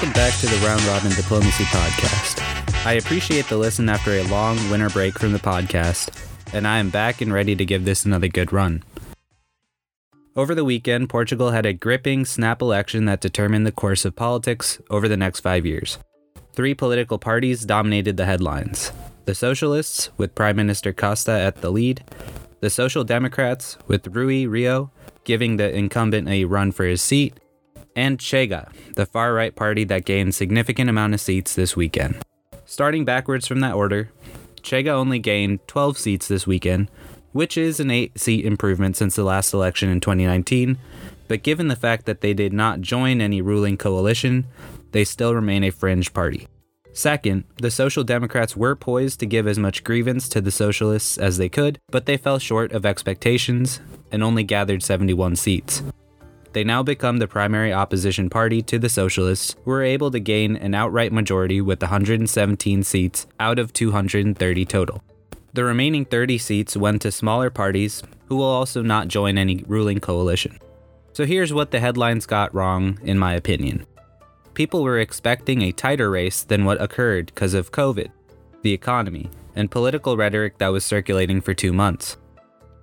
Welcome back to the Round Robin Diplomacy Podcast. I appreciate the listen after a long winter break from the podcast, and I am back and ready to give this another good run. Over the weekend, Portugal had a gripping, snap election that determined the course of politics over the next five years. Three political parties dominated the headlines the Socialists, with Prime Minister Costa at the lead, the Social Democrats, with Rui Rio giving the incumbent a run for his seat, and Chega, the far right party that gained significant amount of seats this weekend. Starting backwards from that order, Chega only gained 12 seats this weekend, which is an 8 seat improvement since the last election in 2019, but given the fact that they did not join any ruling coalition, they still remain a fringe party. Second, the Social Democrats were poised to give as much grievance to the Socialists as they could, but they fell short of expectations and only gathered 71 seats. They now become the primary opposition party to the Socialists, who were able to gain an outright majority with 117 seats out of 230 total. The remaining 30 seats went to smaller parties, who will also not join any ruling coalition. So here's what the headlines got wrong, in my opinion. People were expecting a tighter race than what occurred because of COVID, the economy, and political rhetoric that was circulating for two months.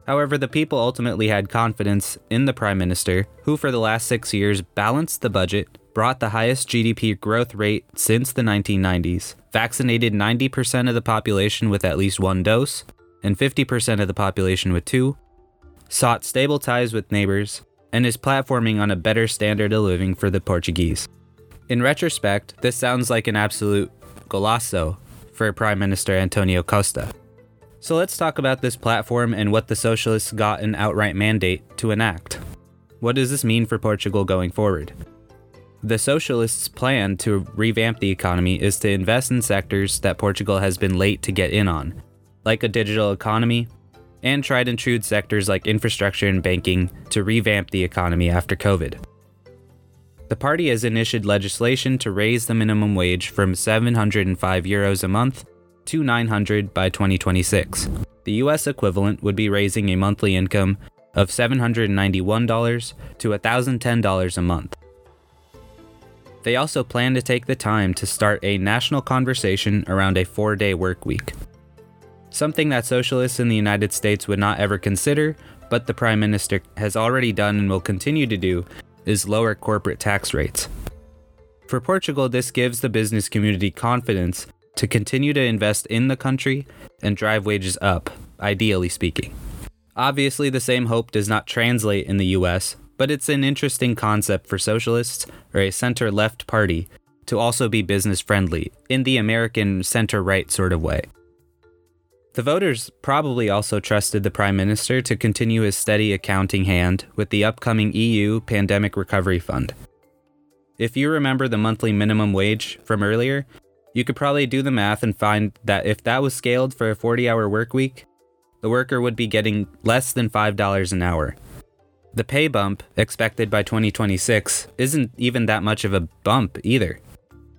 However, the people ultimately had confidence in the Prime Minister, who for the last six years balanced the budget, brought the highest GDP growth rate since the 1990s, vaccinated 90% of the population with at least one dose, and 50% of the population with two, sought stable ties with neighbors, and is platforming on a better standard of living for the Portuguese. In retrospect, this sounds like an absolute golazo for Prime Minister Antonio Costa. So let's talk about this platform and what the socialists got an outright mandate to enact. What does this mean for Portugal going forward? The socialists' plan to revamp the economy is to invest in sectors that Portugal has been late to get in on, like a digital economy, and tried and true sectors like infrastructure and banking to revamp the economy after COVID. The party has initiated legislation to raise the minimum wage from 705 euros a month to 900 by 2026. The US equivalent would be raising a monthly income of $791 to $1,010 a month. They also plan to take the time to start a national conversation around a four day work week. Something that socialists in the United States would not ever consider, but the Prime Minister has already done and will continue to do, is lower corporate tax rates. For Portugal, this gives the business community confidence to continue to invest in the country and drive wages up, ideally speaking. Obviously, the same hope does not translate in the US, but it's an interesting concept for socialists or a center left party to also be business friendly in the American center right sort of way. The voters probably also trusted the Prime Minister to continue his steady accounting hand with the upcoming EU Pandemic Recovery Fund. If you remember the monthly minimum wage from earlier, you could probably do the math and find that if that was scaled for a 40 hour work week, the worker would be getting less than $5 an hour. The pay bump expected by 2026 isn't even that much of a bump either.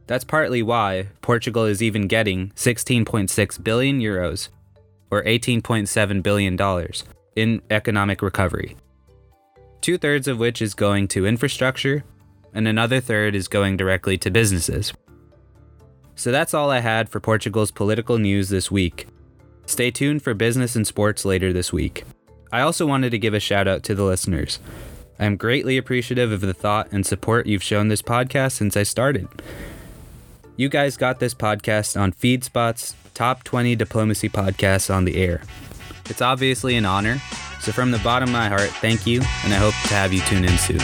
That's partly why Portugal is even getting 16.6 billion euros or $18.7 billion in economic recovery. Two thirds of which is going to infrastructure, and another third is going directly to businesses. So that's all I had for Portugal's political news this week. Stay tuned for business and sports later this week. I also wanted to give a shout out to the listeners. I am greatly appreciative of the thought and support you've shown this podcast since I started. You guys got this podcast on FeedSpot's top 20 diplomacy podcasts on the air. It's obviously an honor, so from the bottom of my heart, thank you, and I hope to have you tune in soon.